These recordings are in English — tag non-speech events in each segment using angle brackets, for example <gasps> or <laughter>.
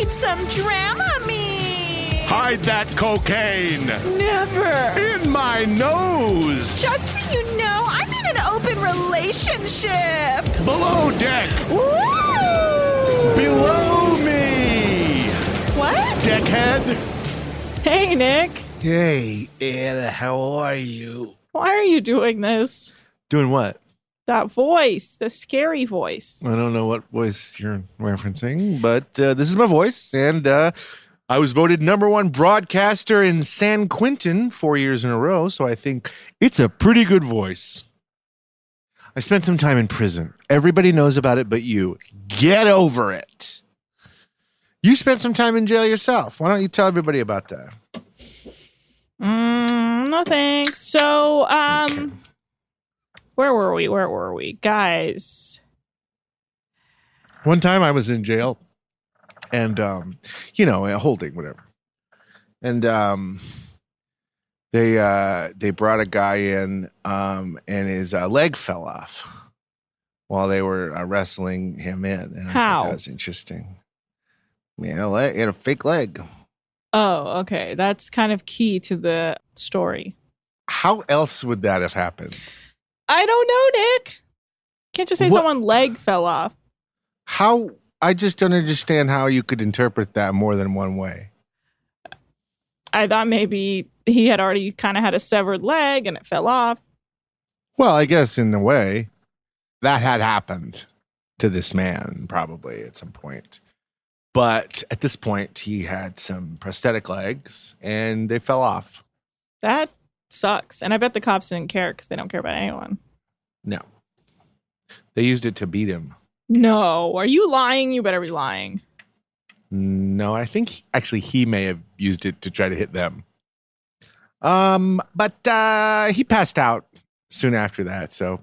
need some Dramamine. Hide that cocaine. Never. In my nose. Just so you know, I'm in an open relationship. Below deck. Woo! Below me. What? Deckhead. Hey, Nick. Hey, Anna, how are you? Why are you doing this? Doing what? That voice, the scary voice. I don't know what voice you're referencing, but uh, this is my voice, and uh, I was voted number one broadcaster in San Quentin four years in a row, so I think it's a pretty good voice. I spent some time in prison. Everybody knows about it, but you. Get over it. You spent some time in jail yourself. Why don't you tell everybody about that? Mm, no thanks. So, um, where were we? Where were we, guys? One time I was in jail and um, you know, holding whatever. And um they uh they brought a guy in um and his uh, leg fell off while they were uh, wrestling him in. And I How? thought that was interesting. Man, a leg, he had a fake leg. Oh, okay. That's kind of key to the story. How else would that have happened? I don't know, Nick. Can't just say What- someone leg fell off. How I just don't understand how you could interpret that more than one way. I thought maybe he had already kind of had a severed leg and it fell off. Well, I guess in a way, that had happened to this man probably at some point. But at this point, he had some prosthetic legs and they fell off. That sucks. And I bet the cops didn't care because they don't care about anyone. No. They used it to beat him. No, are you lying? You better be lying. No, I think actually he may have used it to try to hit them. Um, but uh, he passed out soon after that, so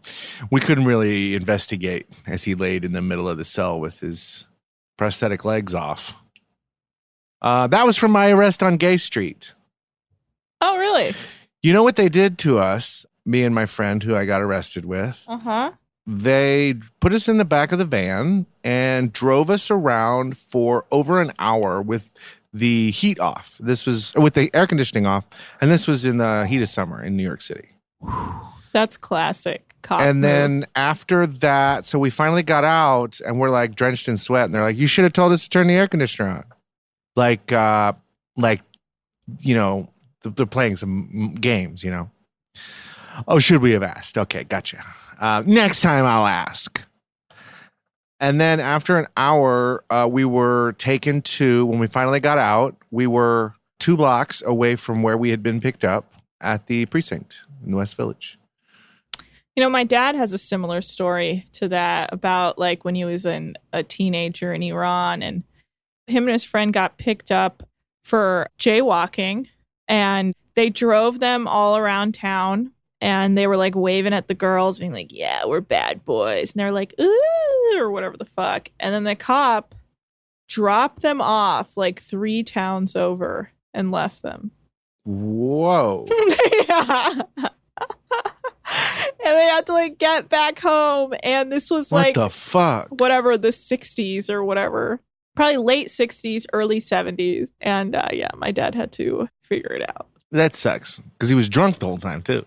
we couldn't really investigate as he laid in the middle of the cell with his prosthetic legs off. Uh, that was from my arrest on Gay Street. Oh, really? You know what they did to us, me and my friend who I got arrested with? Uh huh. they put us in the back of the van and drove us around for over an hour with the heat off. This was with the air conditioning off, and this was in the heat of summer in New York City. That's classic. Cop and move. then after that, so we finally got out and we're like drenched in sweat, and they're like, "You should have told us to turn the air conditioner on." Like, uh, like, you know, they're playing some games, you know. Oh, should we have asked? Okay, gotcha. Uh, next time I'll ask. And then after an hour, uh, we were taken to, when we finally got out, we were two blocks away from where we had been picked up at the precinct in the West Village. You know, my dad has a similar story to that about like when he was a teenager in Iran and him and his friend got picked up for jaywalking and they drove them all around town and they were like waving at the girls being like, "Yeah, we're bad boys." And they're like, "Ooh," or whatever the fuck. And then the cop dropped them off like 3 towns over and left them. Whoa. <laughs> yeah. <laughs> and they had to like get back home and this was what like the fuck? whatever the 60s or whatever probably late 60s early 70s and uh, yeah my dad had to figure it out That sucks because he was drunk the whole time, too.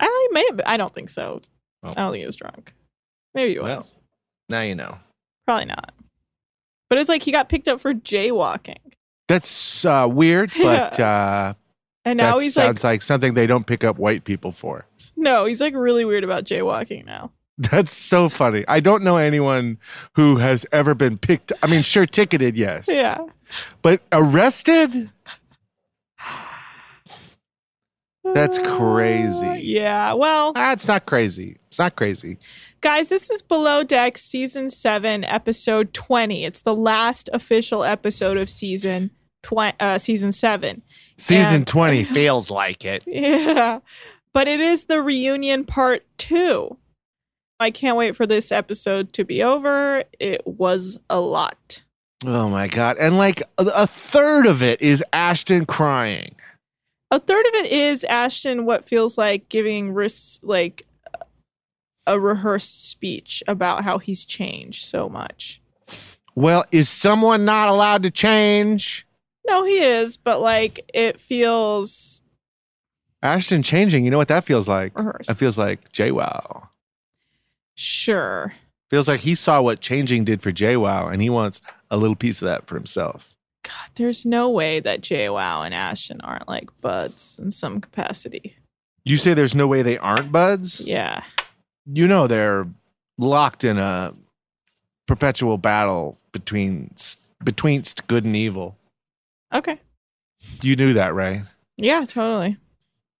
i may have i don't think so Oh. i don't think he was drunk maybe he Well. was Now you know. probably not but it's like he got picked up for jaywalking That's uh, weird, <laughs> but uh, and now that he's like sounds like something they don't pick up white people for. no he's like really weird about jaywalking now That's so funny. I don't know anyone who has ever been picked. I mean, sure, ticketed, yes. yeah But arrested? That's crazy. yeah well Ah, it's not crazy. It's not crazy. Guys, this is Below Deck season 7 episode 20. It's the last official episode of season tw- uh, season 7. Season And- 20 <laughs> feels like it. Yeah. But it is the reunion part 2. I can't wait for this episode to be over. It was a lot. Oh my God. And like a, third of it is Ashton crying. A third of it is Ashton what feels like giving ris- like a rehearsed speech about how he's changed so much. Well, is someone not allowed to change? No, he is, but like it feels Ashton changing, you know what that feels like? rehearsed. That feels like JWoww. Sure. Feels like he saw what changing did for JWoww and he wants a little piece of that for himself. God, there's no way that JWoww and Ashton aren't like buds in some capacity. You say there's no way they aren't buds? Yeah. You know they're locked in a perpetual battle between betweenst good and evil. Okay. You knew that, right? Yeah, totally.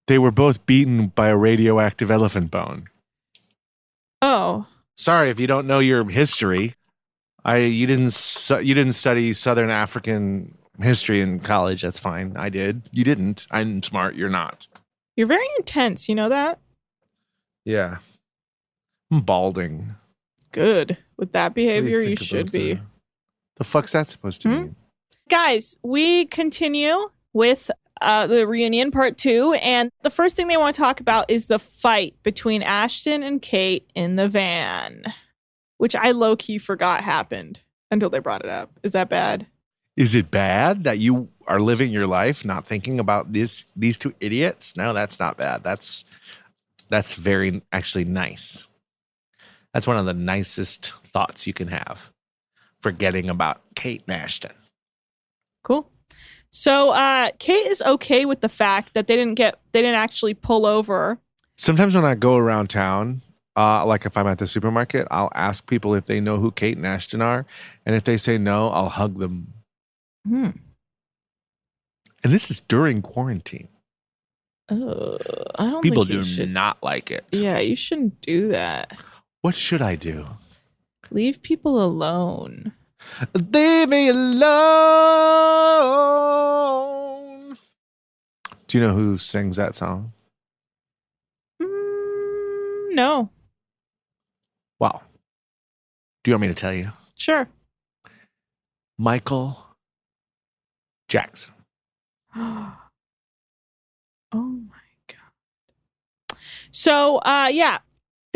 They were both beaten by a radioactive elephant bone. Oh, Sorry if you don't know your history. I you didn't su- you didn't study Southern African history in college. That's fine. I did. You didn't. I'm smart. You're not. you're very intense. You know that? Yeah. I'm balding. Good. With that behavior, you, think should be. The, the fuck's that supposed to Hmm? mean? Guys, we continue with uh, the reunion part two. And the first thing they want to talk about is the fight between Ashton and Kate in the van, which I low key forgot happened until they brought it up. Is that bad? Is it bad that you are living your life not thinking about this these two idiots? No, that's not bad. That's that's very actually nice. That's one of the nicest thoughts you can have. Forgetting about Kate and Ashton. Cool. So uh, Kate is okay with the fact that they didn't get they didn't actually pull over. Sometimes when I go around town, uh, like if I'm at the supermarket, I'll ask people if they know who Kate and Ashton are, and if they say no, I'll hug them. Hmm. And this is during quarantine. Oh, I don't People do should. not like it. Yeah, you shouldn't do that. What should I do? Leave people alone. Leave me alone. Do you know who sings that song? Mm, no, Wow. Do you want me to tell you? sure. Michael Jackson. <gasps> oh my god. So, uh, yeah,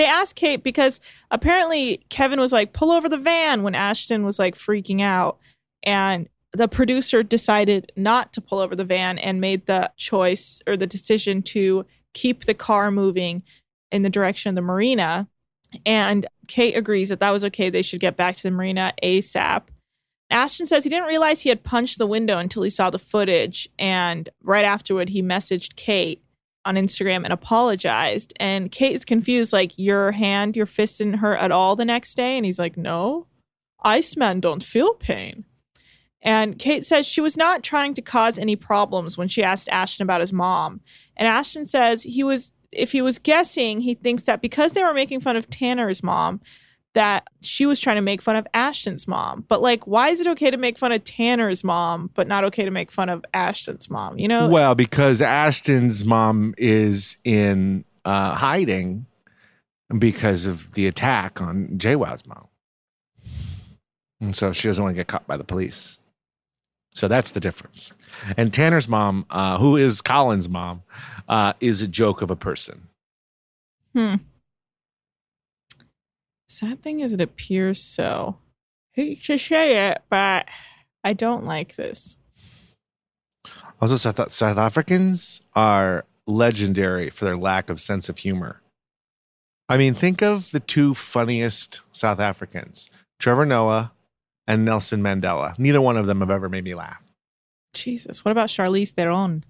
they asked Kate because apparently Kevin was like, "Pull over the van" when Ashton was like freaking out, and the producer decided not to pull over the van and made the choice or the decision to keep the car moving in the direction of the marina. And Kate agrees that that was okay. They should get back to the marina ASAP. Ashton says he didn't realize he had punched the window until he saw the footage. And right afterward, he messaged Kate on Instagram and apologized. And Kate is confused, like, your hand, your fist didn't hurt at all the next day. And he's like, no, Iceman don't feel pain. And Kate says she was not trying to cause any problems when she asked Ashton about his mom. And Ashton says he was, if he was guessing, he thinks that because they were making fun of Tanner's mom, that she was trying to make fun of Ashton's mom. But like, why is it okay to make fun of Tanner's mom, but not okay to make fun of Ashton's mom? You know? Well, because Ashton's mom is in uh, hiding because of the attack on JWoww's mom. And so she doesn't want to get caught by the police. So that's the difference. And Tanner's mom, uh, who is Colin's mom, uh, is a joke of a person. Hmm. Sad thing is, it appears so. Hate to say it, but I don't like this. Also, South, South Africans are legendary for their lack of sense of humor. I mean, think of the two funniest South Africans Trevor Noah and Nelson Mandela. Neither one of them have ever made me laugh. Jesus. What about Charlize Theron?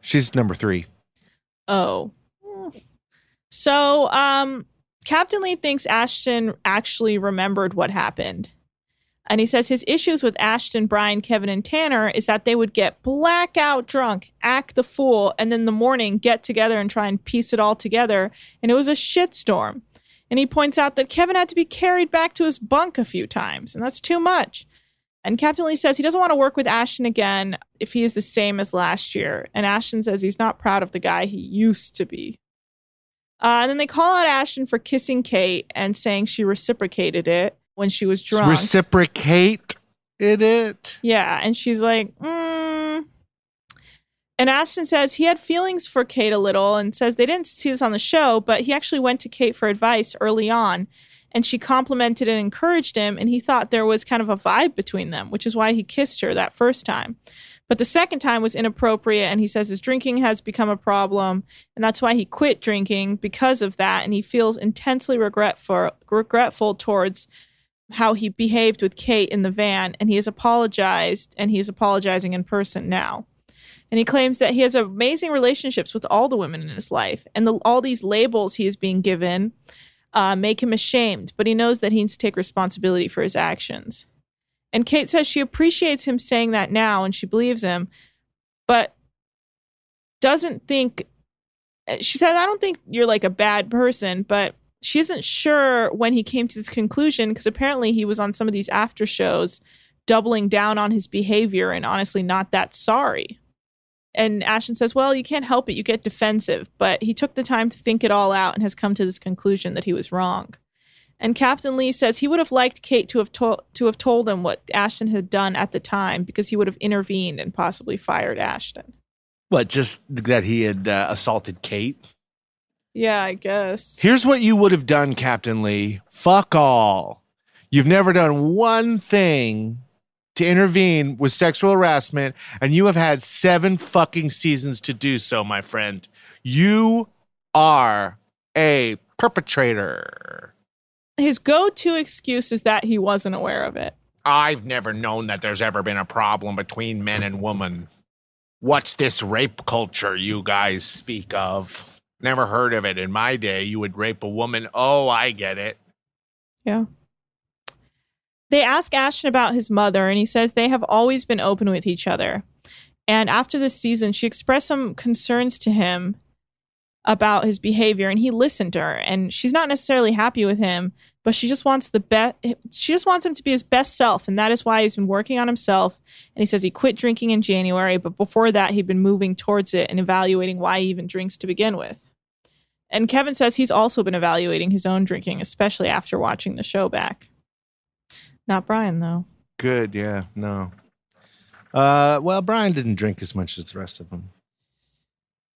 She's number three. Oh. So, um, Captain Lee thinks Ashton actually remembered what happened. And he says his issues with Ashton, Brian, Kevin, and Tanner is that they would get blackout drunk, act the fool, and then the morning get together and try and piece it all together. And it was a shitstorm. And he points out that Kevin had to be carried back to his bunk a few times, and that's too much. And Captain Lee says he doesn't want to work with Ashton again if he is the same as last year. And Ashton says he's not proud of the guy he used to be. Uh, and then they call out Ashton for kissing Kate and saying she reciprocated it when she was drunk. Reciprocate it. Yeah, and she's like, mm. and Ashton says he had feelings for Kate a little, and says they didn't see this on the show, but he actually went to Kate for advice early on, and she complimented and encouraged him, and he thought there was kind of a vibe between them, which is why he kissed her that first time. But the second time was inappropriate, and he says his drinking has become a problem, and that's why he quit drinking because of that, and he feels intensely regretful regretful towards how he behaved with Kate in the van, and he has apologized, and he is apologizing in person now. And he claims that he has amazing relationships with all the women in his life, and the, all these labels he is being given uh, make him ashamed, but he knows that he needs to take responsibility for his actions. And Kate says she appreciates him saying that now, and she believes him, but doesn't think. Eh, she says, "I don't think you're like a bad person, but." she isn't sure when he came to this conclusion because apparently he was on some of these after shows doubling down on his behavior and honestly not that sorry. And Ashton says, Well, you can't help it. You get defensive. But he took the time to think it all out and has come to this conclusion that he was wrong. And Captain Lee says he would have liked Kate to have, to- to have told him what Ashton had done at the time because he would have intervened and possibly fired Ashton. What, just that he had uh, assaulted Kate? Yeah, I guess. Here's what you would have done, Captain Lee. Fuck all. You've never done one thing to intervene with sexual harassment, and you have had seven fucking seasons to do so, my friend. You are a perpetrator. His go to excuse is that he wasn't aware of it. I've never known that there's ever been a problem between men and women. What's this rape culture you guys speak of? Never heard of it. In my day, you would rape a woman. Oh, I get it. Yeah. They ask Ashton about his mother, and he says they have always been open with each other. And after this season, she expressed some concerns to him about his behavior, and he listened to her. And she's not necessarily happy with him, but she just wants the best. She just wants him to be his best self, and that is why he's been working on himself. And he says he quit drinking in January, but before that, he'd been moving towards it and evaluating why he even drinks to begin with. And Kevin says he's also been evaluating his own drinking, especially after watching the show back. Not Brian, though. Good, yeah, no. Uh, well, Brian didn't drink as much as the rest of them.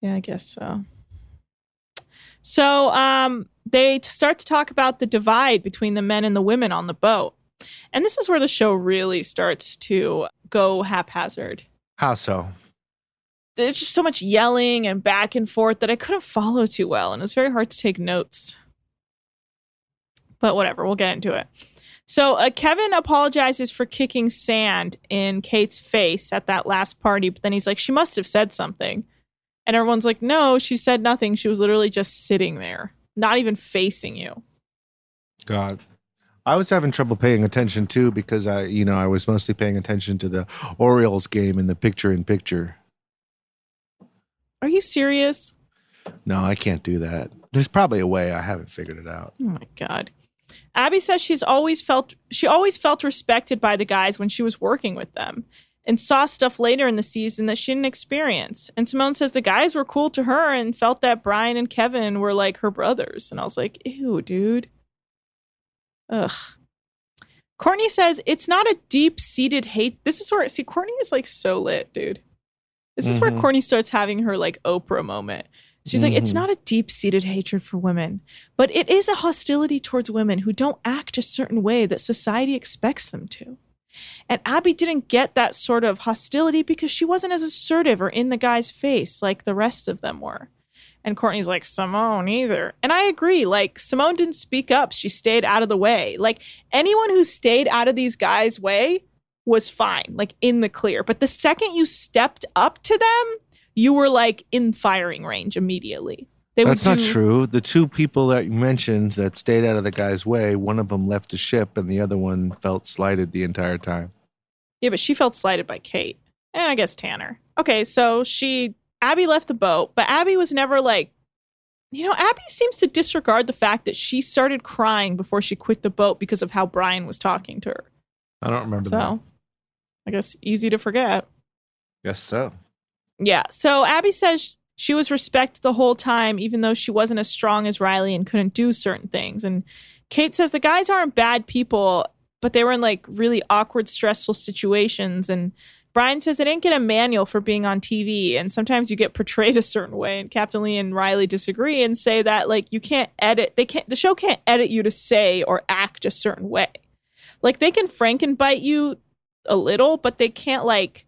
Yeah, I guess so. So um, they start to talk about the divide between the men and the women on the boat. And this is where the show really starts to go haphazard. How so? There's just so much yelling and back and forth that I couldn't follow too well. And it was very hard to take notes. But whatever, we'll get into it. So uh, Kevin apologizes for kicking sand in Kate's face at that last party, but then he's like, she must have said something. And everyone's like, no, she said nothing. She was literally just sitting there, not even facing you. God. I was having trouble paying attention too because I, you know, I was mostly paying attention to the Orioles game in the picture in picture. Are you serious? No, I can't do that. There's probably a way. I haven't figured it out. Oh my god. Abby says she's always felt she always felt respected by the guys when she was working with them and saw stuff later in the season that she didn't experience. And Simone says the guys were cool to her and felt that Brian and Kevin were like her brothers. And I was like, ew, dude. Ugh. Courtney says it's not a deep seated hate. This is where see Courtney is like so lit, dude. This is where Mhm. Courtney starts having her like Oprah moment. She's like, it's Mhm. not a deep seated hatred for women, but it is a hostility towards women who don't act a certain way that society expects them to. And Abby didn't get that sort of hostility because she wasn't as assertive or in the guy's face like the rest of them were. And Courtney's like, Simone either. And I agree. Like, Simone didn't speak up. She stayed out of the way. Like, anyone who stayed out of these guys' way was fine, like in the clear. But the second you stepped up to them, you were like in firing range immediately. They That's would not true. The two people that you mentioned that stayed out of the guy's way, one of them left the ship and the other one felt slighted the entire time. Yeah, but she felt slighted by Kate. And I guess Tanner. Okay, so she Abby left the boat, but Abby was never like you know, Abby seems to disregard the fact that she started crying before she quit the boat because of how Brian was talking to her. I don't remember that. So, I guess easy to forget. Guess so. Yeah. So Abby says she was respected the whole time, even though she wasn't as strong as Riley and couldn't do certain things. And Kate says the guys aren't bad people, but they were in like really awkward, stressful situations. And Brian says they didn't get a manual for being on TV. And sometimes you get portrayed a certain way. And Captain Lee and Riley disagree and say that like you can't edit, they can't, the show can't edit you to say or act a certain way. Like they can frankenbite you a little, but they can't like,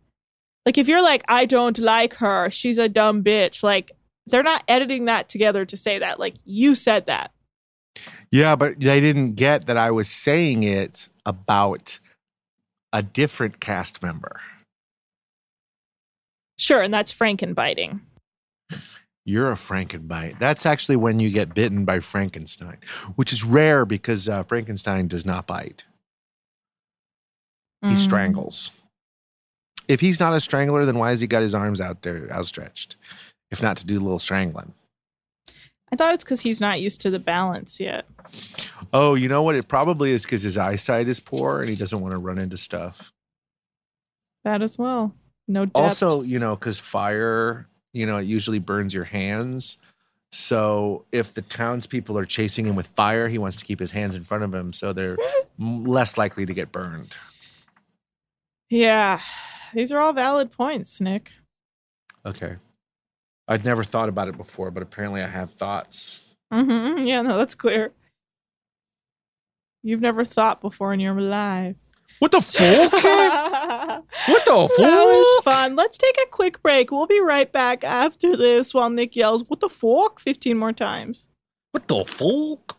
like if you're like, I don't like her, she's a dumb bitch, like they're not editing that together to say that. Like you said that. Yeah, but they didn't get that I was saying it about a different cast member. Sure, and that's Frankenbiting. You're a Frankenbite. That's actually when you get bitten by Frankenstein, which is rare because uh, Frankenstein does not bite. He Mm. strangles. If he's not a strangler, then why has he got his arms out there outstretched? If not to do a little strangling. I thought it's because he's not used to the balance yet. Oh, you know what? It probably is because his eyesight is poor and he doesn't want to run into stuff. That as well. No depth. Also, you know, because fire, you know, it usually burns your hands. So if the townspeople are chasing him with fire, he wants to keep his hands in front of him so they're <laughs> less likely to get burned. yeah, these are all valid points, Nick. Okay. I'd never thought about it before, but apparently I have thoughts. hmm Yeah, no, that's clear. You've never thought before in your life. What the <laughs> fuck? what the That was fuck? fun. Let's take a quick break. We'll be right back after this while Nick yells, What the fuck? 15 more times. What the fuck?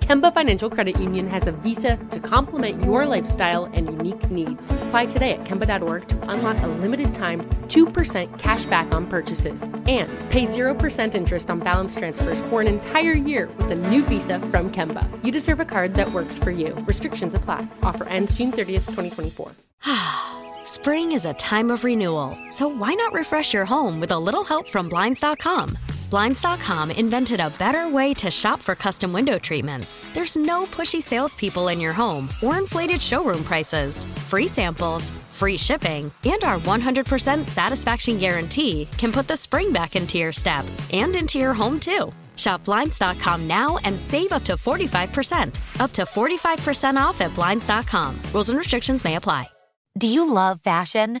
Kemba Financial Credit Union has a visa to complement your lifestyle and unique needs. Apply today at Kemba.org to unlock a limited time 2% cash back on purchases and pay 0% interest on balance transfers for an entire year with a new visa from Kemba. You deserve a card that works for you. Restrictions apply. Offer ends June 30th, 2024. <sighs> Spring is a time of renewal, so why not refresh your home with a little help from Blinds.com? Blinds.com invented a better way to shop for custom window treatments. There's no pushy salespeople in your home or inflated showroom prices. Free samples, free shipping, and our 100% satisfaction guarantee can put the spring back into your step and into your home too. Shop Blinds.com now and save up to 45%. Up to 45% off at Blinds.com. Rules and restrictions may apply. Do you love fashion?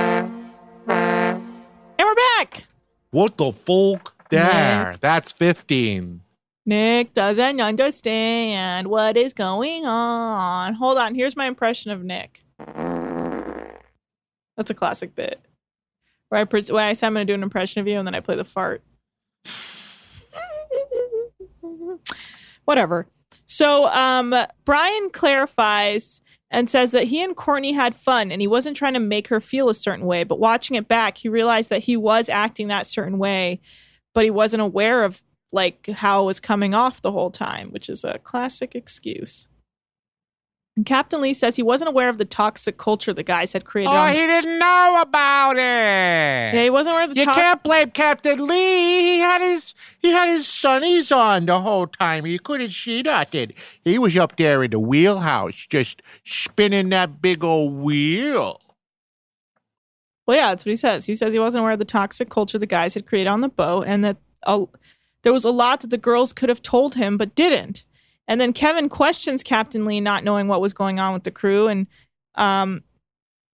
And back. What the fuck? There, that's 15. Nick doesn't understand what is going on. Hold on. Here's my impression of Nick. That's a classic bit. Where I pres- when I say I'm going to do an impression of you, and then I play the fart. <laughs> Whatever. So um, Brian clarifies and says that he and Courtney had fun, and he wasn't trying to make her feel a certain way. But watching it back, he realized that he was acting that certain way, but he wasn't aware of like how it was coming off the whole time, which is a classic excuse. And Captain Lee says he wasn't aware of the toxic culture the guys had created. Oh, on- he didn't know about it. yeah, he wasn't aware of the You to- can't blame Captain Lee. He had his he had his sunnies on the whole time. He couldn't see nothing. He was up there in the wheelhouse, just spinning that big old wheel. Well, yeah, that's what he says. He says he wasn't aware of the toxic culture the guys had created on the boat, and that uh, there was a lot that the girls could have told him but didn't. And then Kevin questions Captain Lee, not knowing what was going on with the crew, and um,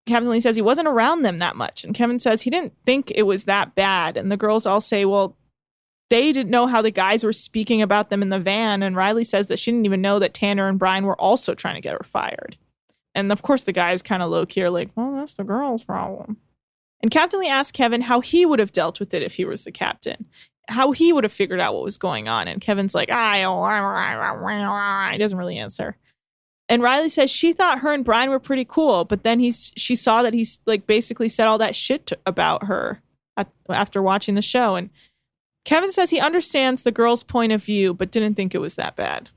Captain Lee says he wasn't around them that much, and Kevin says he didn't think it was that bad. And the girls all say, well. They didn't know how the guys were speaking about them in the van, and Riley says that she didn't even know that Tanner and Brian were also trying to get her fired. And of course, the guys kind of low key are like, well, that's the girl's problem. And Captain Lee asked Kevin how he would have dealt with it if he was the captain, how he would have figured out what was going on. And Kevin's like, I, oh, he doesn't really answer. And Riley says she thought her and Brian were pretty cool, but then he's she saw that he's like basically said all that shit to, about her at, after watching the show. And Kevin says he understands the girl's point of view, but didn't think it was that bad.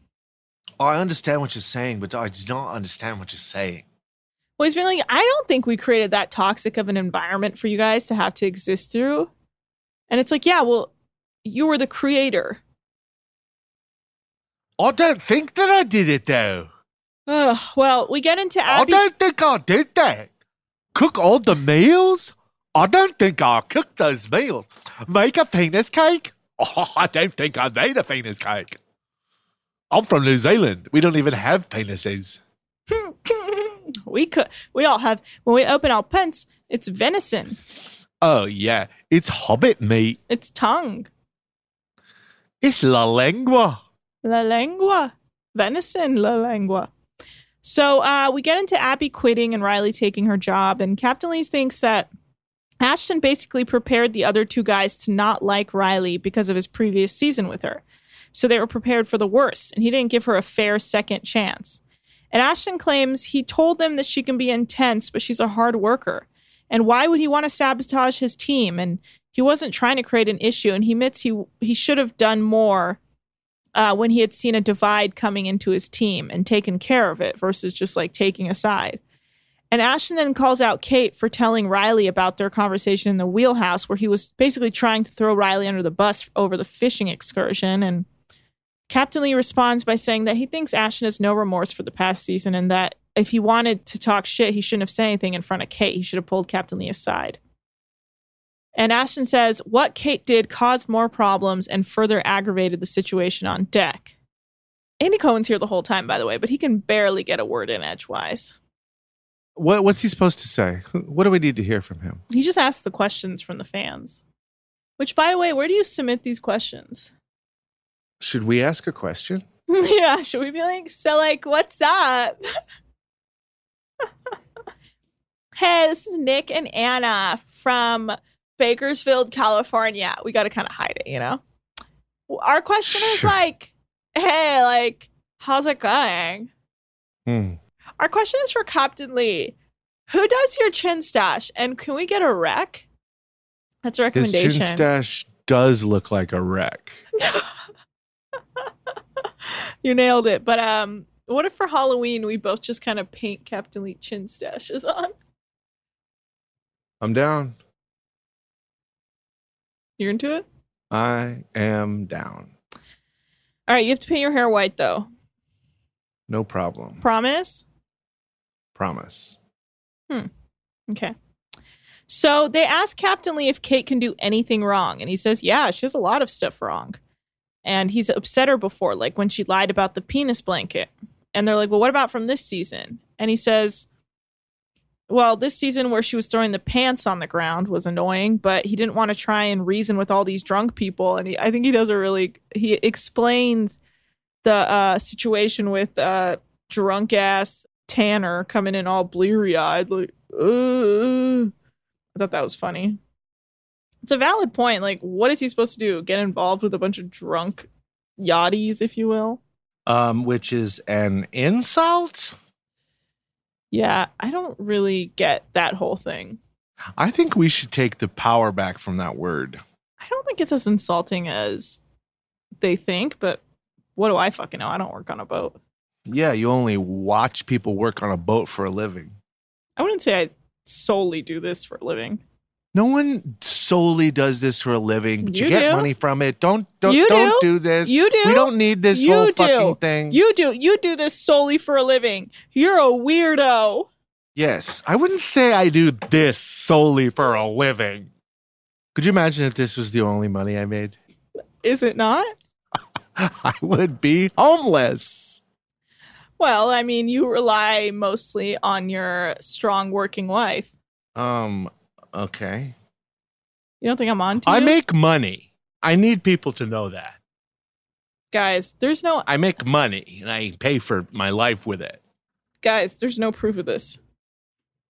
Oh, I understand what you're saying, but I do not understand what you're saying. Well, he's been like, I don't think we created that toxic of an environment for you guys to have to exist through. And it's like, yeah, well, you were the creator. I don't think that I did it though. Ugh, well, we get into I don't think I did that. Cook all the meals? I don't think I cooked those meals. Make a penis cake? Oh, <laughs> I don't think I made a penis cake. I'm from New Zealand. We don't even have penises. <laughs> we could. We all have. When we open our pants, it's venison. Oh, yeah. It's hobbit meat. It's tongue. It's la lengua. La lengua. Venison, la lengua. So uh, we get into Abby quitting and Riley taking her job, and Captain Lee thinks that Ashton basically prepared the other two guys to not like Riley because of his previous season with her. So they were prepared for the worst, and he didn't give her a fair second chance. And Ashton claims he told them that she can be intense, but she's a hard worker. And why would he want to sabotage his team? And he wasn't trying to create an issue, and he admits he he should have done more uh, when he had seen a divide coming into his team and taken care of it versus just like taking a side. And Ashton then calls out Kate for telling Riley about their conversation in the wheelhouse, where he was basically trying to throw Riley under the bus over the fishing excursion. And Captain Lee responds by saying that he thinks Ashton has no remorse for the past season and that if he wanted to talk shit, he shouldn't have said anything in front of Kate. He should have pulled Captain Lee aside. And Ashton says what Kate did caused more problems and further aggravated the situation on deck. Andy Cohen's here the whole time, by the way, but he can barely get a word in edgewise. What, what's he supposed to say? <laughs> What do we need to hear from him? He just asks the questions from the fans. Which, by the way, where do you submit these questions? Should we ask a question? <laughs> yeah, should we be like, so, like, what's up? <laughs> hey, this is Nick and Anna from Bakersfield, California. We got to kind of hide it, you know? Our question is Sure. like, hey, like, how's it going? Hmm. Our question is for Captain Lee. Who does your chin stash? And can we get a rec? That's a His recommendation. chin stash does look like a wreck. <laughs> you nailed it. But um, what if for Halloween we both just kind of paint Captain Lee chin stashes on? I'm down. You're into it? I am down. All right, you have to paint your hair white though. No problem. Promise? Promise. Hmm. Okay. So they ask Captain Lee if Kate can do anything wrong, and he says, "Yeah, she does a lot of stuff wrong." And he's upset her before, like when she lied about the penis blanket. And they're like, "Well, what about from this season?" And he says, "Well, this season where she was throwing the pants on the ground was annoying, but he didn't want to try and reason with all these drunk people." And he, I think he does a really he explains the uh, situation with uh, drunk ass Tanner coming in all bleary eyed, like, uh. I thought that was funny. It's a valid point. Like, what is he supposed to do? Get involved with a bunch of drunk yachties, if you will? Um, which is an insult. Yeah, I don't really get that whole thing. I think we should take the power back from that word. I don't think it's as insulting as they think, but what do I fucking know? I don't work on a boat. Yeah, you only watch people work on a boat for a living. I wouldn't say I solely do this for a living. No one solely does this for a living, but you, You get do. money from it. Don't don't You don't do. do this. You do. We don't need this You whole do. fucking thing. You do. You do this solely for a living. You're a weirdo. yes, I wouldn't say I do this solely for a living. Could you imagine if this was the only money I made? Is it not? <laughs> I would be homeless. Well, I mean, you rely mostly on your strong working wife. Um. Okay. You don't think I'm on to I you? make money. I need people to know that. guys, there's no I make money and I pay for my life with it. guys, there's no proof of this.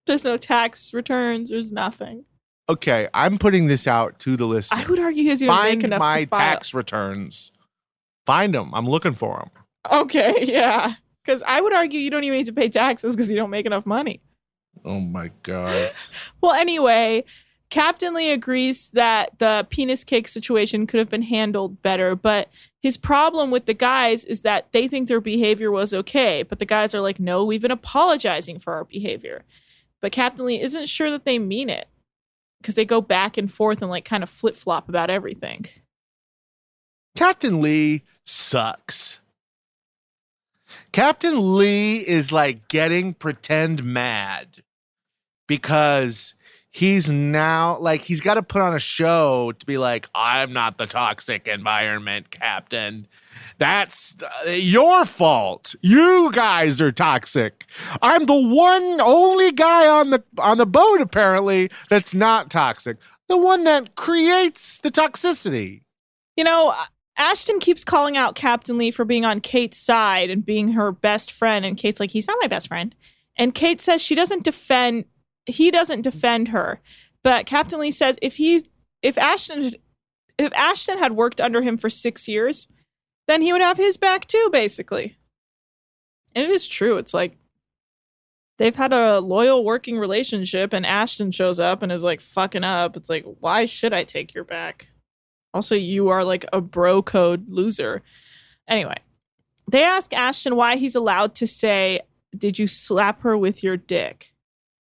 There's no tax returns, there's nothing. Okay, I'm putting this out to the listener. I would argue doesn't even make Find enough my to file. tax returns. Find them. I'm looking for them. Okay, <laughs> yeah. Because I would argue you don't even need to pay taxes because you don't make enough money. Oh my god. <laughs> Well, anyway, Captain Lee agrees that the penis cake situation could have been handled better, but his problem with the guys is that they think their behavior was okay, but the guys are like, no, we've been apologizing for our behavior. But Captain Lee isn't sure that they mean it because they go back and forth and like kind of flip flop about everything. Captain Lee sucks. Captain Lee is like getting pretend mad because he's now like he's got to put on a show to be like I'm not the toxic environment captain. That's uh, your fault. You guys are toxic. I'm the one only guy on the on the boat apparently that's not toxic. The one that creates the toxicity. You know, Ashton keeps calling out Captain Lee for being on Kate's side and being her best friend. And Kate's like, he's not my best friend. And Kate says she doesn't defend, he doesn't defend her. But Captain Lee says if he, if Ashton, if Ashton had worked under him for six years, then he would have his back too, basically. And it is true. It's like they've had a loyal working relationship, and Ashton shows up and is like fucking up. It's like, why should I take your back? Also, you are like a bro code loser. Anyway, they ask Ashton why he's allowed to say, Did you slap her with your dick?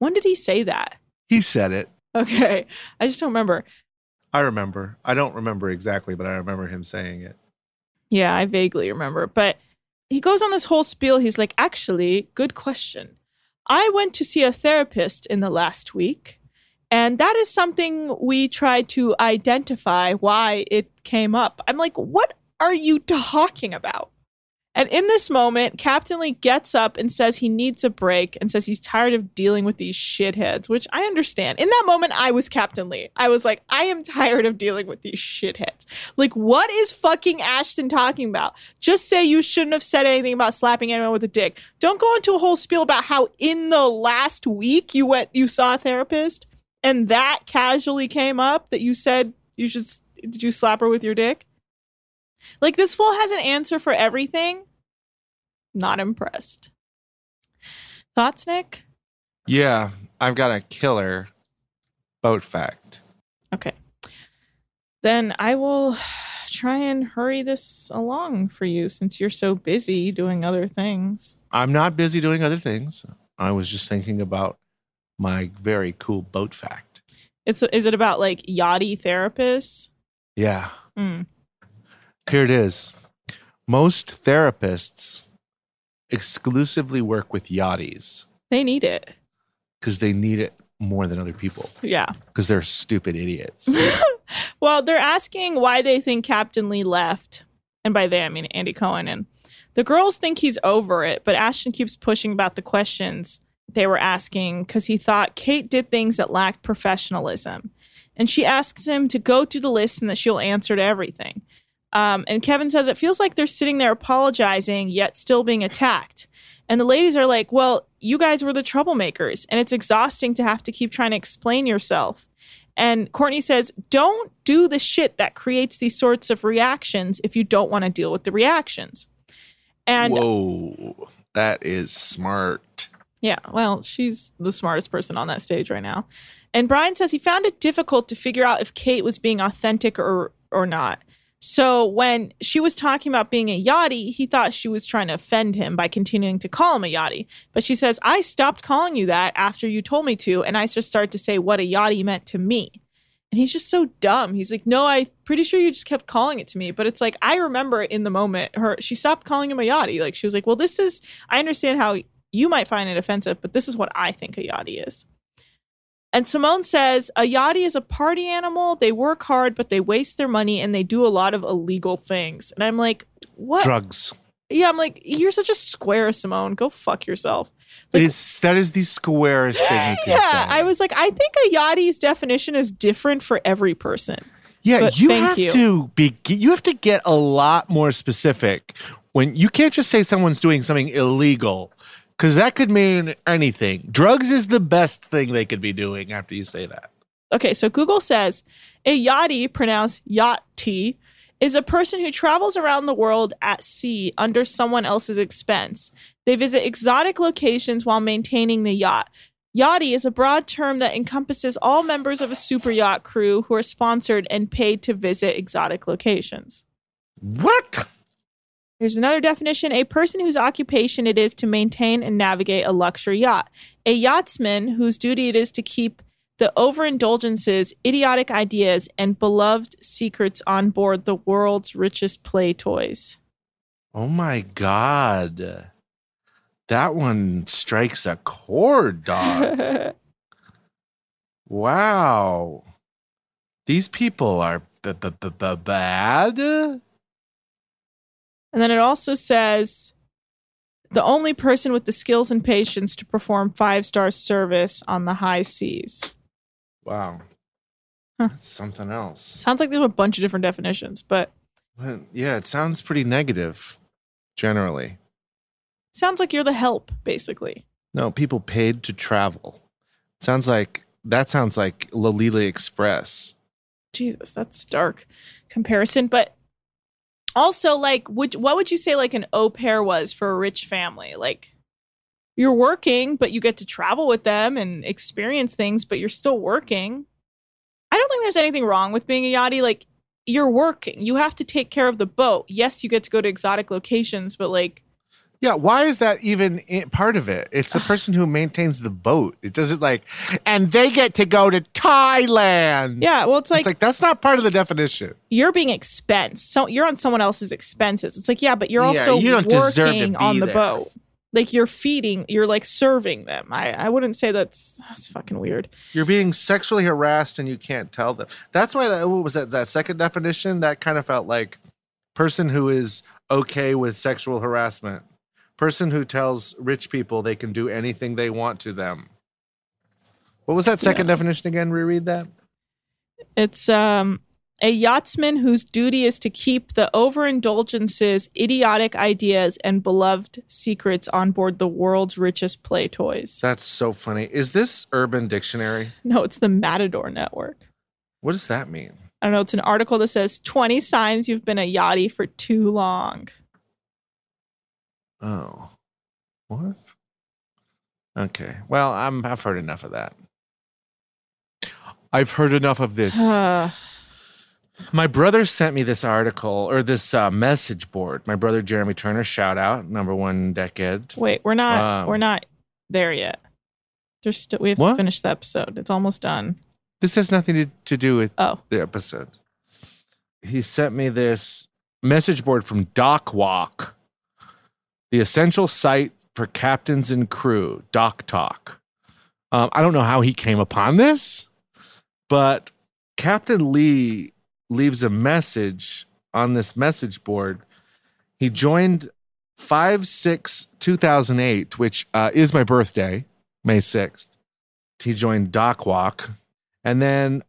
When did he say that? He said it. Okay. I just don't remember. I remember. I don't remember exactly, but I remember him saying it. Yeah, I vaguely remember. But he goes on this whole spiel. He's like, Actually, good question. I went to see a therapist in the last week. And that is something we tried to identify why it came up. I'm like, what are you talking about? And in this moment, Captain Lee gets up and says he needs a break and says he's tired of dealing with these shitheads, which I understand. In that moment, I was Captain Lee. I was like, I am tired of dealing with these shitheads. Like, what is fucking Ashton talking about? Just say you shouldn't have said anything about slapping anyone with a dick. Don't go into a whole spiel about how in the last week you went, you saw a therapist and that casually came up that you said you should did you slap her with your dick like this fool has an answer for everything not impressed thoughts nick Yeah, I've got a killer boat fact. okay then i will try and hurry this along for you since you're so busy doing other things I'm not busy doing other things. I was just thinking about my very cool boat fact. it's is it about like yachty therapists Yeah, Hmm. Here it is. most therapists exclusively work with yachties They need it. because they need it more than other people Yeah. because they're stupid idiots. <laughs> Well, they're asking why they think Captain Lee left. And by they, I mean Andy Cohen. And the girls think he's over it, but Ashton keeps pushing about the questions they were asking because he thought Kate did things that lacked professionalism. And she asks him to go through the list and that she'll answer to everything. Um, and Kevin says it feels like they're sitting there apologizing, yet still being attacked. And the ladies are like, well, you guys were the troublemakers, and it's exhausting to have to keep trying to explain yourself. And Courtney says, don't do the shit that creates these sorts of reactions if you don't want to deal with the reactions. And Whoa, that is smart. yeah, well, she's the smartest person on that stage right now. And Brian says he found it difficult to figure out if Kate was being authentic or or not. So when she was talking about being a yachty, he thought she was trying to offend him by continuing to call him a yachty. But she says, I stopped calling you that after you told me to, and I just started to say what a yachty meant to me. And he's just so dumb. He's like, No, I'm pretty sure you just kept calling it to me. But it's like I remember in the moment her she stopped calling him a yachty. Like she was like, Well, this is I understand how you might find it offensive, but this is what I think a yachty is. And Simone says a yachty is a party animal. They work hard, but they waste their money and they do a lot of illegal things. And I'm like, what? Drugs. Yeah, I'm like, you're such a square, Simone. Go fuck yourself. Like, It's, that is the squarest thing you can yeah, say. I was like, I think a yachty's definition is different for every person. Yeah, But you have you. to be. You have to get a lot more specific when you can't just say someone's doing something illegal because that could mean anything. Drugs is the best thing they could be doing after you say that. Okay, so Google says a yachty, pronounced yachty, is a person who travels around the world at sea under someone else's expense. They visit exotic locations while maintaining the yacht. Yachty is a broad term that encompasses all members of a super yacht crew who are sponsored and paid to visit exotic locations. What? Here's another definition a person whose occupation it is to maintain and navigate a luxury yacht. A yachtsman whose duty it is to keep the overindulgences, idiotic ideas, and beloved secrets on board the world's richest play toys. Oh my god, that one strikes a chord, dog. <laughs> wow, these people are b- b- b- bad. And then it also says the only person with the skills and patience to perform five star service on the high seas. Wow, Huh. that's something else. Sounds like there's a bunch of different definitions, but Well, yeah, it sounds pretty negative, generally. sounds like you're the help, basically. No, people paid to travel. Sounds like that sounds like Lolita Express. Jesus, that's dark comparison. But also, like, would what would you say like an au pair was for a rich family? Like, you're working, but you get to travel with them and experience things, but you're still working. I don't think there's anything wrong with being a yachty. Like, you're working. You have to take care of the boat. Yes, you get to go to exotic locations, but like, Yeah, why is that even part of it? It's the person who maintains the boat. It doesn't like, and they get to go to Thailand. yeah, well, it's like, it's like that's not part of the definition. you're being expensed. So you're on someone else's expenses. It's like, yeah, but you're Yeah, also you don't deserve to working be on the there. boat. Like you're feeding, you're like serving them. I, I wouldn't say that's that's fucking weird. You're being sexually harassed and you can't tell them. That's why that what was that that second definition that kind of felt like person who is okay with sexual harassment. Person who tells rich people they can do anything they want to them. What was that second definition again? Reread that. It's um a yachtsman whose duty is to keep the overindulgences, idiotic ideas, and beloved secrets on board the world's richest play toys. That's so funny. Is this Urban Dictionary? No, it's the Matador Network. What does that mean? I don't know. It's an article that says 20 signs you've been a yachty for too long. Oh, what? Okay. Well, I'm. I've heard enough of that. I've heard enough of this. <sighs> My brother sent me this article or this uh, message board. My brother Jeremy Turner, shout out, number one decade. Wait, we're not Wow. we're not there yet. There's still we have What? to finish the episode. It's almost done. This has nothing to, to do with Oh. the episode. He sent me this message board from Dock Walk, the essential site for captains and crew, Dock Talk. Um, I don't know how he came upon this, but Captain Lee leaves a message on this message board. He joined 5 6 2008, which uh, is my birthday, May 6th. He joined Dock Walk. And then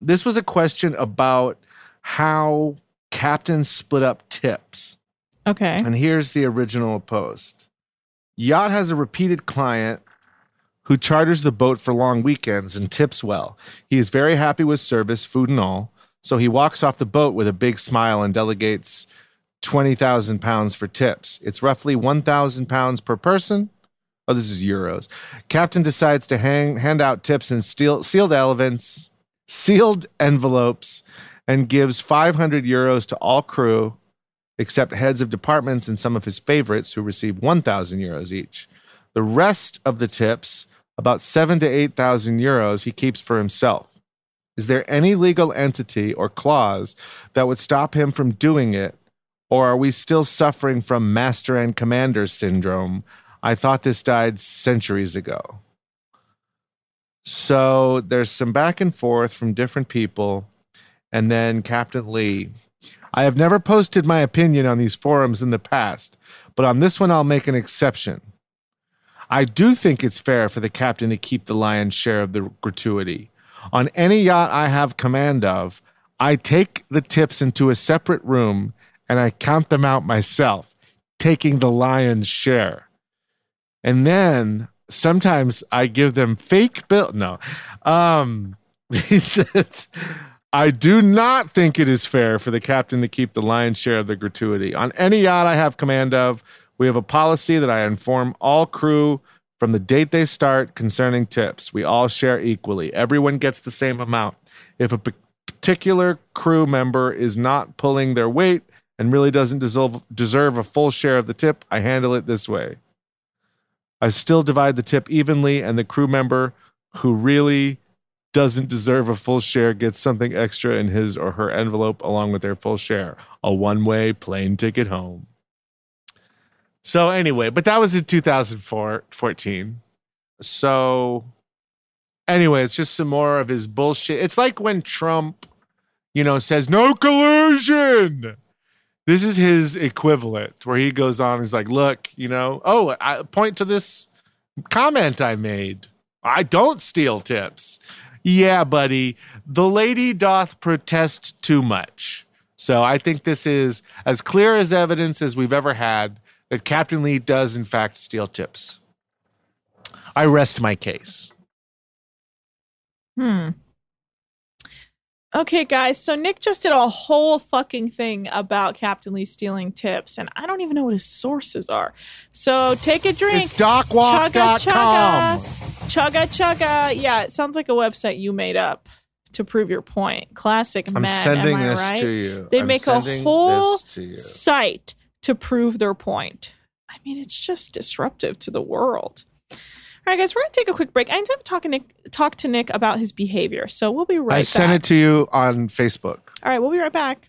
this was a question about how captains split up tips. Okay. And here's the original post Yacht has a repeated client who charters the boat for long weekends and tips well. He is very happy with service, food, and all. So he walks off the boat with a big smile and delegates 20,000 pounds for tips. It's roughly 1,000 pounds per person. Oh, this is euros. Captain decides to hang, hand out tips in steel, sealed elephants, sealed envelopes, and gives 500 euros to all crew except heads of departments and some of his favorites who receive 1,000 euros each. The rest of the tips, about seven to 8,000 euros, he keeps for himself. Is there any legal entity or clause that would stop him from doing it? Or are we still suffering from master and commander syndrome? I thought this died centuries ago. So there's some back and forth from different people. And then Captain Lee. I have never posted my opinion on these forums in the past, but on this one, I'll make an exception. I do think it's fair for the captain to keep the lion's share of the gratuity. On any yacht I have command of, I take the tips into a separate room and I count them out myself, taking the lion's share. And then sometimes I give them fake bill. No. Um, <laughs> he says, I do not think it is fair for the captain to keep the lion's share of the gratuity. On any yacht I have command of, we have a policy that I inform all crew from the date they start concerning tips. We all share equally. Everyone gets the same amount. If a particular crew member is not pulling their weight and really doesn't deserve, a full share of the tip, I handle it this way. I still divide the tip evenly, and the crew member who really doesn't deserve a full share gets something extra in his or her envelope along with their full share a one way plane ticket home. So, anyway, but that was in 2014. So, anyway, it's just some more of his bullshit. It's like when Trump, you know, says no collusion. This is his equivalent where he goes on, he's like, look, you know, oh, I point to this comment I made. I don't steal tips. Yeah, buddy, the lady doth protest too much. So I think this is as clear as evidence as we've ever had that Captain Lee does, in fact, steal tips. I rest my case. Hmm. Okay, guys. So Nick just did a whole fucking thing about Captain Lee stealing tips, and I don't even know what his sources are. So take a drink. It's dockwalk.com. Chugga, chugga, chugga. Chugga. Yeah, it sounds like a website you made up to prove your point. Classic I'm men. sending am I this right? to you. They I'm make a sending whole this to you. site to prove their point. I mean, it's just disruptive to the world. All right, guys, we're gonna take a quick break. I need up talking to Nick, talk to Nick about his behavior. So we'll be right I back. sent it to you on Facebook. All right, we'll be right back.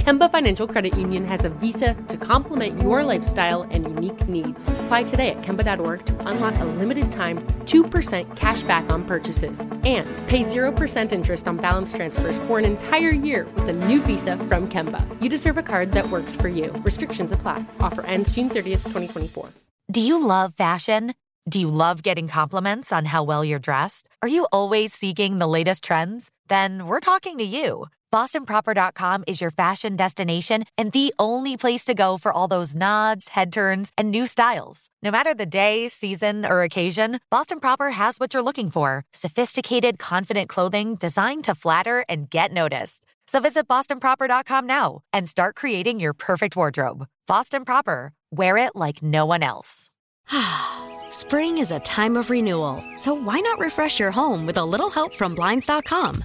Kemba Financial Credit Union has a visa to complement your lifestyle and unique needs. Apply today at Kemba.org to unlock a limited time 2% cash back on purchases and pay 0% interest on balance transfers for an entire year with a new visa from Kemba. You deserve a card that works for you. Restrictions apply. Offer ends June 30th, 2024. Do you love fashion? Do you love getting compliments on how well you're dressed? Are you always seeking the latest trends? Then we're talking to you. BostonProper.com is your fashion destination and the only place to go for all those nods, head turns, and new styles. No matter the day, season, or occasion, Boston Proper has what you're looking for sophisticated, confident clothing designed to flatter and get noticed. So visit BostonProper.com now and start creating your perfect wardrobe. Boston Proper, wear it like no one else. <sighs> Spring is a time of renewal, so why not refresh your home with a little help from Blinds.com?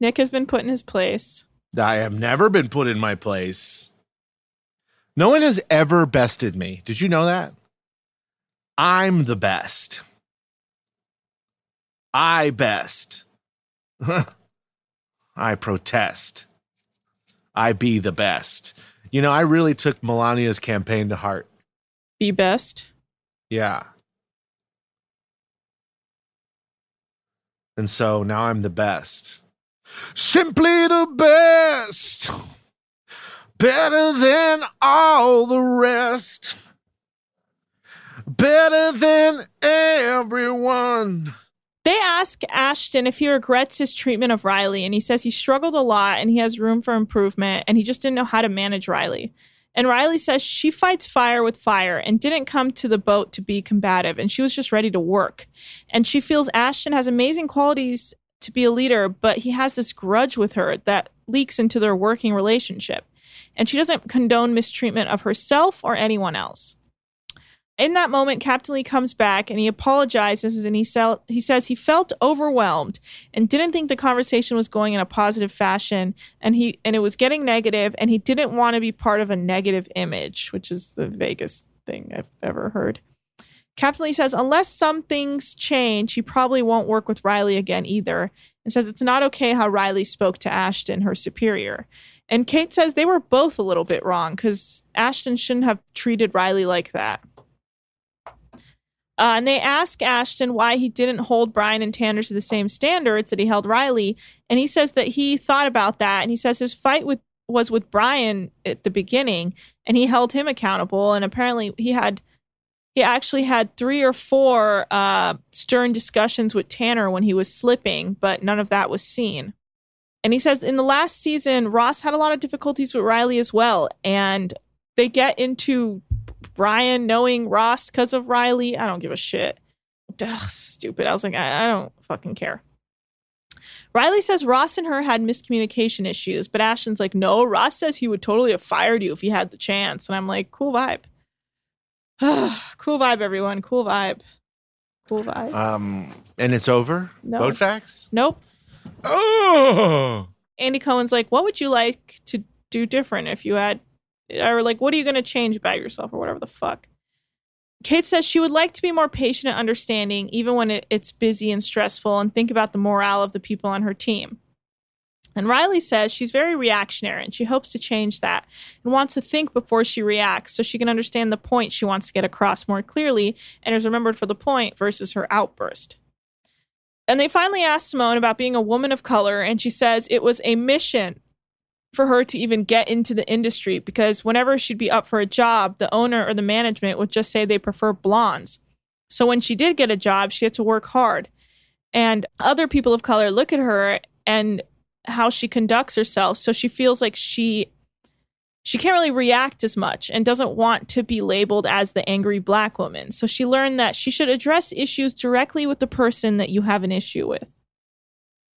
Nick has been put in his place. I have never been put in my place. No one has ever bested me. Did you know that? I'm the best. I best. <laughs> I protest. I be the best. You know, I really took Melania's campaign to heart. Be best. Yeah. And so now I'm the best. Simply the best. Better than all the rest. Better than everyone. They ask Ashton if he regrets his treatment of Riley, and he says he struggled a lot and he has room for improvement, and he just didn't know how to manage Riley. And Riley says she fights fire with fire and didn't come to the boat to be combative, and she was just ready to work. And she feels Ashton has amazing qualities to be a leader, but he has this grudge with her that leaks into their working relationship. And she doesn't condone mistreatment of herself or anyone else. In that moment, Captain Lee comes back and he apologizes and he, sell- he says he felt overwhelmed and didn't think the conversation was going in a positive fashion and he and it was getting negative and he didn't want to be part of a negative image, which is the vaguest thing I've ever heard. Captain Lee says unless some things change, he probably won't work with Riley again either, and says it's not okay how Riley spoke to Ashton, her superior. And Kate says they were both a little bit wrong because Ashton shouldn't have treated Riley like that. Uh, and they ask Ashton why he didn't hold Brian and Tanner to the same standards that he held Riley. And he says that he thought about that. And he says his fight with was with Brian at the beginning and he held him accountable. And apparently he had he actually had three or four uh, stern discussions with Tanner when he was slipping, but none of that was seen. And he says in the last season, Ross had a lot of difficulties with Riley as well. And they get into Brian knowing Ross because of Riley. I don't give a shit. Ugh, stupid. I was like, I, I don't fucking care. Riley says Ross and her had miscommunication issues, but Ashton's like, no, Ross says he would totally have fired you if he had the chance. And I'm like, cool vibe. <sighs> cool vibe, everyone. Cool vibe. Cool vibe. Um, and it's over. No. Boat facts. Nope. Oh. Andy Cohen's like, what would you like to do different if you had, or like, what are you going to change about yourself or whatever the fuck? Kate says she would like to be more patient and understanding, even when it, it's busy and stressful, and think about the morale of the people on her team. And Riley says she's very reactionary and she hopes to change that and wants to think before she reacts so she can understand the point she wants to get across more clearly and is remembered for the point versus her outburst. And they finally ask Simone about being a woman of color, and she says it was a mission for her to even get into the industry because whenever she'd be up for a job, the owner or the management would just say they prefer blondes. So when she did get a job, she had to work hard. And other people of color look at her and how she conducts herself. So she feels like she she can't really react as much and doesn't want to be labeled as the angry black woman. So she learned that she should address issues directly with the person that you have an issue with.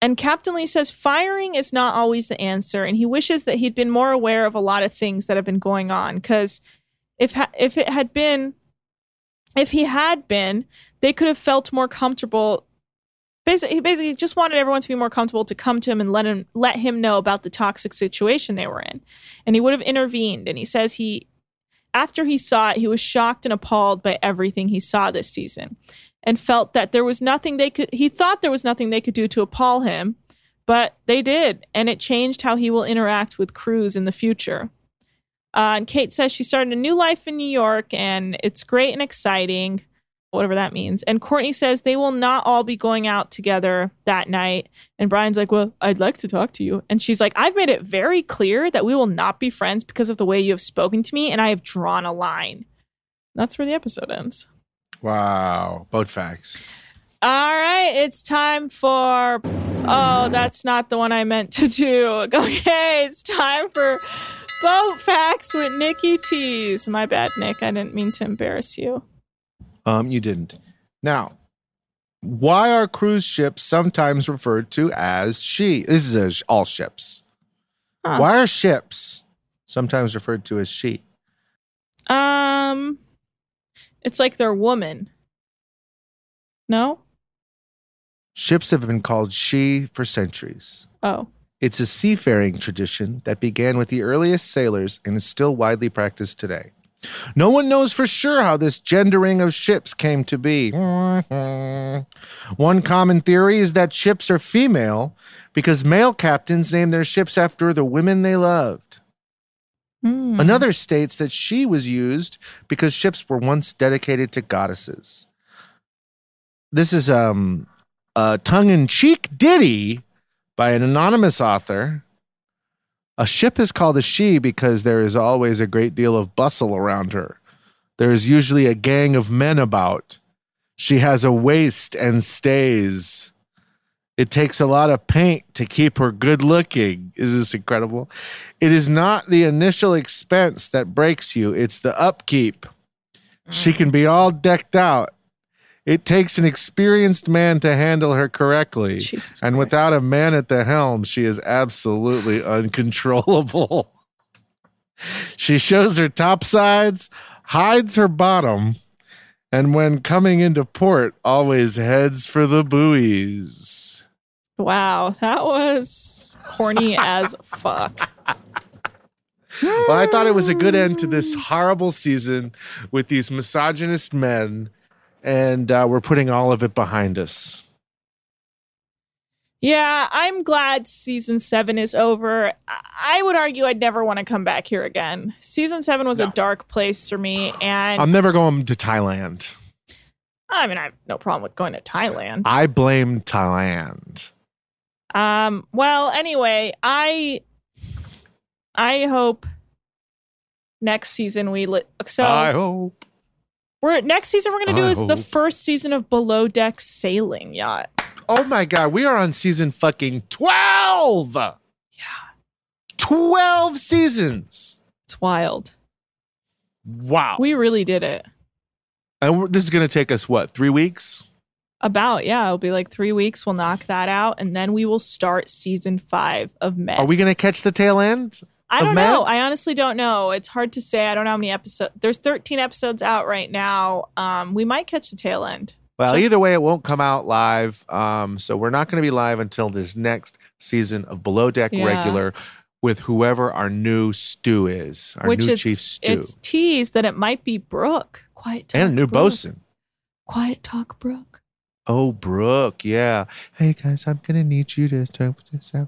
And Captain Lee says firing is not always the answer, and he wishes that he'd been more aware of a lot of things that have been going on. Because if ha- if it had been, if he had been, they could have felt more comfortable. Basically, he basically just wanted everyone to be more comfortable to come to him and let him let him know about the toxic situation they were in, and he would have intervened. And he says he, after he saw it, he was shocked and appalled by everything he saw this season and felt that there was nothing they could he thought there was nothing they could do to appall him but they did and it changed how he will interact with crews in the future uh, and kate says she started a new life in new york and it's great and exciting whatever that means and courtney says they will not all be going out together that night and brian's like well i'd like to talk to you and she's like i've made it very clear that we will not be friends because of the way you have spoken to me and i have drawn a line that's where the episode ends Wow. Boat facts. All right, it's time for Oh, that's not the one I meant to do. <laughs> Okay, it's time for boat facts with Nikki Tees. My bad, Nick. I didn't mean to embarrass you. Um, you didn't. Now, why are cruise ships sometimes referred to as she? This is a, all ships. Huh. Why are ships sometimes referred to as she? Um, it's like they're woman. No? Ships have been called she for centuries. Oh. It's a seafaring tradition that began with the earliest sailors and is still widely practiced today. No one knows for sure how this gendering of ships came to be. One common theory is that ships are female because male captains named their ships after the women they loved. Hmm. Another states that she was used because ships were once dedicated to goddesses. This is um, a tongue in cheek ditty by an anonymous author. A ship is called a she because there is always a great deal of bustle around her. There is usually a gang of men about. She has a waist and stays. It takes a lot of paint to keep her good looking. Is this incredible? It is not the initial expense that breaks you, it's the upkeep. She mm. can be all decked out. It takes an experienced man to handle her correctly. and without a man at the helm, she is absolutely <sighs> uncontrollable. she shows her top sides, hides her bottom, and when coming into port, always heads for the buoys. Wow, that was corny <laughs> as fuck. Well, I thought it was a good end to this horrible season with these misogynist men, and uh, we're putting all of it behind us. Yeah, I'm glad season seven is over. I- would argue I'd never want to come back here again. Season seven was a dark place for me, and I'm never going to Thailand. I mean, I have no problem with going to Thailand. I blame Thailand. Um, well, anyway, I I hope next season we li- so I hope. We're next season we're gonna do I is the oh. first season of below deck sailing yacht. Oh my God, we are on season fucking 12. Yeah. 12 seasons. It's wild. Wow. We really did it. and this is going to take us, what, three weeks? About yeah, it'll be like three weeks. We'll knock that out, and then we will start season five of Med. Are we going to catch the tail end? I don't know. I honestly don't know. It's hard to say. I don't know how many episodes. There's 13 episodes out right now. Um, we might catch the tail end. Well, Just- either way, it won't come out live. Um, so we're not going to be live until this next season of Below Deck Yeah. Regular with whoever our new stew is, our which new chief stew, it's teased that it might be Brooke. Quiet talk. and a new Brooke. bosun. Quiet talk, Brooke. Oh, Brooke, yeah. Hey guys, I'm gonna need you to start this. out.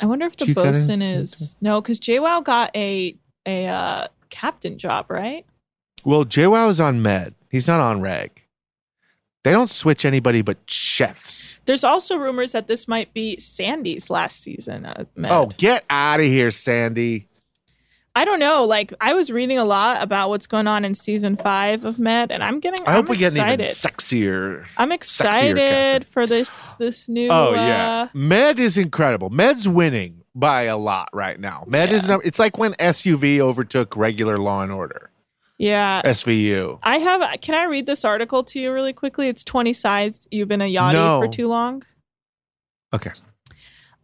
I wonder if the You gotta- bosun is no, because JWoww got a a uh, captain job, right? Well, JWoww is on med. He's not on reg. They don't switch anybody but chefs. There's also rumors that this might be Sandy's last season. Oh, get out of here, Sandy. I don't know. Like I was reading a lot about what's going on in season five of Med, and I'm getting. I hope I'm we get an even sexier. I'm excited captain. for this this new. Oh yeah, uh, Med is incredible. Med's winning by a lot right now. Med is num- it's like when SUV overtook regular Law and Order. yeah. SVU. I have. Can I read this article to you really quickly? It's 20 sides. You've been a yachty No. for too long. Okay.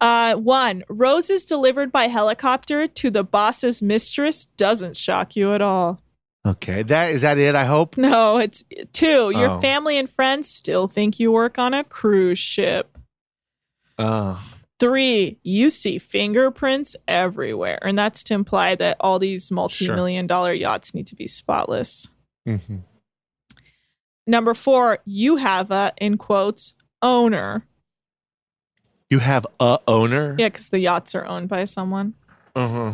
Uh, one, roses delivered by helicopter to the boss's mistress doesn't shock you at all. Okay. That is that it, I hope. No, it's two, your Oh. family and friends still think you work on a cruise ship. Uh, Three, you see fingerprints everywhere. And that's to imply that all these multi million dollar yachts need to be spotless. Mm-hmm. Number four, you have a, in quotes, owner. You have a owner? Yeah, because the yachts are owned by someone. Uh-huh.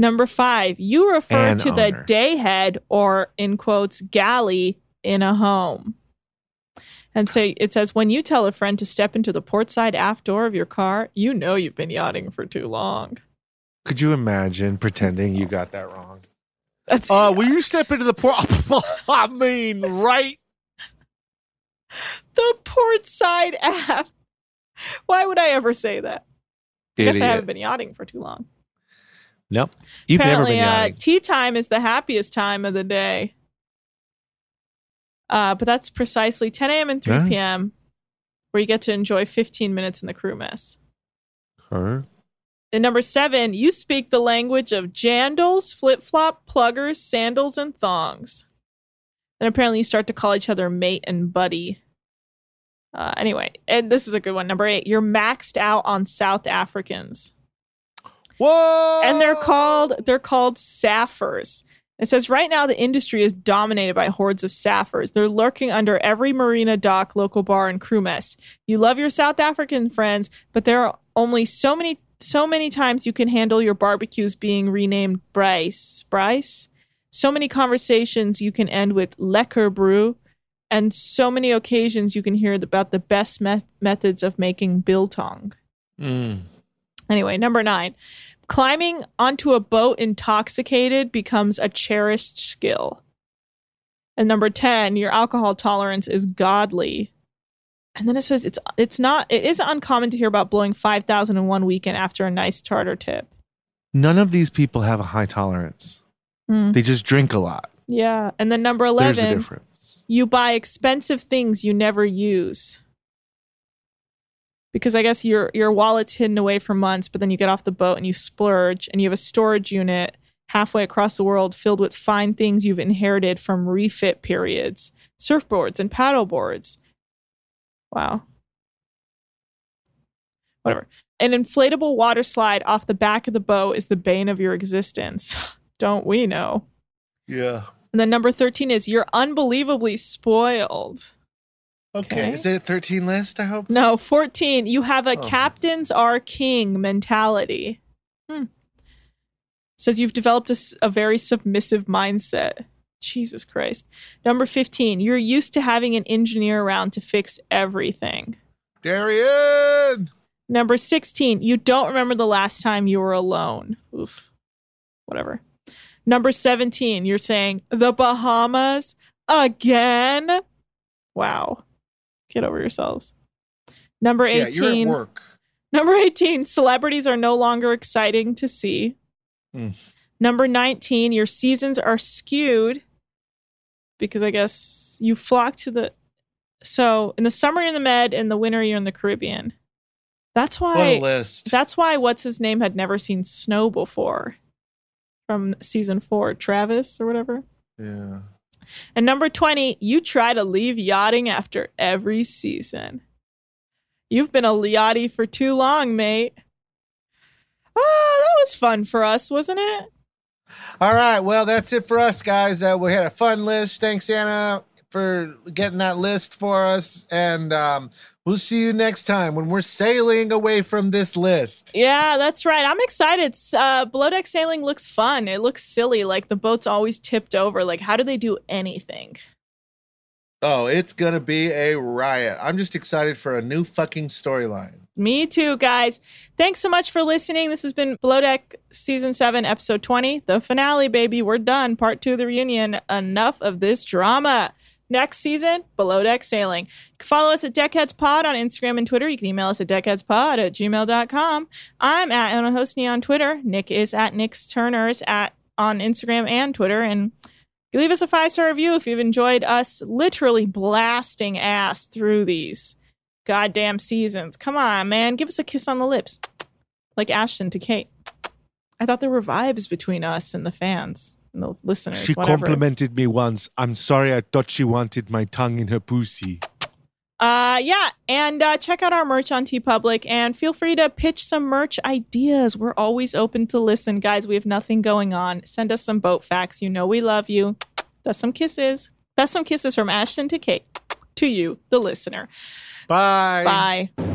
Number five, you refer An to owner. the day head or in quotes galley in a home. And so it says when you tell a friend to step into the port side aft door of your car, you know you've been yachting for too long. Could you imagine pretending you got that wrong? That's Uh, <laughs> will you step into the port? <laughs> I mean, right? the port side aft. <laughs> Why would I ever say that? I guess I haven't been yachting for too long. Nope. You've never Apparently, been uh, tea time is the happiest time of the day. Uh, but that's precisely 10 a.m. and 3 Yeah. p.m., where you get to enjoy 15 minutes in the crew mess. Her. And number seven, you speak the language of jandals, flip flop, pluggers, sandals, and thongs. And apparently you start to call each other mate and buddy. Uh, anyway, and this is a good one. Number eight, you're maxed out on South Africans. Whoa! and they're called they're called saffers. It says right now the industry is dominated by hordes of saffers. They're lurking under every marina dock, local bar, and crew mess. You love your South African friends, but there are only so many so many times you can handle your barbecues being renamed Bryce. Bryce? So many conversations you can end with lekker bru, and so many occasions you can hear about the best me- methods of making biltong. Mm. Anyway, number nine, climbing onto a boat intoxicated becomes a cherished skill. And number 10, your alcohol tolerance is godly. And then it says it's it's not it is uncommon to hear about blowing 5000 in one weekend after a nice charter tip. None of these people have a high tolerance. Hmm. They just drink a lot. Yeah. And then number There's a 11, difference. You buy expensive things you never use. Because I guess your your wallet's hidden away for months, but then you get off the boat and you splurge and you have a storage unit halfway across the world filled with fine things you've inherited from refit periods, surfboards and paddle boards. Wow. Whatever. An inflatable water slide off the back of the boat is the bane of your existence. <laughs> Don't we know? Yeah. And then number 13 is you're unbelievably spoiled. Okay. Okay. Is it a 13 list, I hope? No, 14, you have a Oh. captains are king mentality. Hmm. Says you've developed a very submissive mindset. Jesus Christ. Number 15, you're used to having an engineer around to fix everything. Darian! Number 16, you don't remember the last time you were alone. Oof. Whatever. Number 17, you're saying the Bahamas again? Wow. Get over yourselves. Number 18. Yeah, you're at work. Number 18, celebrities are no longer exciting to see. Hmm. Number 19, your seasons are skewed because I guess you flock to the. So in the summer, you're in the Med, in the winter, you're in the Caribbean. That's What why. a list. That's why what's his name had never seen snow before from season four, Travis or whatever. Yeah. And number 20, you try to leave yachting after every season. You've been a yachty for too long, mate. Oh, that was fun for us, wasn't it? All right. Well, that's it for us, guys. Uh, we had a fun list. Thanks, Anna, for getting that list for us. And um, we'll see you next time when we're sailing away from this list. Yeah, that's right. I'm excited. Uh, below deck sailing looks fun. It looks silly. Like the boat's always tipped over. Like, how do they do anything? Oh, it's going to be a riot. I'm just excited for a new fucking storyline. Me too, guys. Thanks so much for listening. This has been Below Deck Season 7, Episode 20, the finale, baby. We're done. Part two of the reunion. Enough of this drama. Next season, Below Deck Sailing. Follow us at Deckheads Pod on Instagram and Twitter. You can email us at deckheadspod at gmail.com. I'm at Anna Hosni on Twitter. Nick is at Nick's Turners at on Instagram and Twitter. And leave us a five star review if you've enjoyed us literally blasting ass through these goddamn seasons. Come on, man. Give us a kiss on the lips. Like Ashton to Kate. I thought there were vibes between us and the fans the listeners. She whatever. complimented me once. I'm sorry, I thought she wanted my tongue in her pussy. Uh yeah, and uh, check out our merch on TeePublic and feel free to pitch some merch ideas. We're always open to listen, guys. We have nothing going on. Send us some boat facts. You know we love you. That's some kisses. That's some kisses from Ashton to Kate. To you, the listener. Bye. Bye.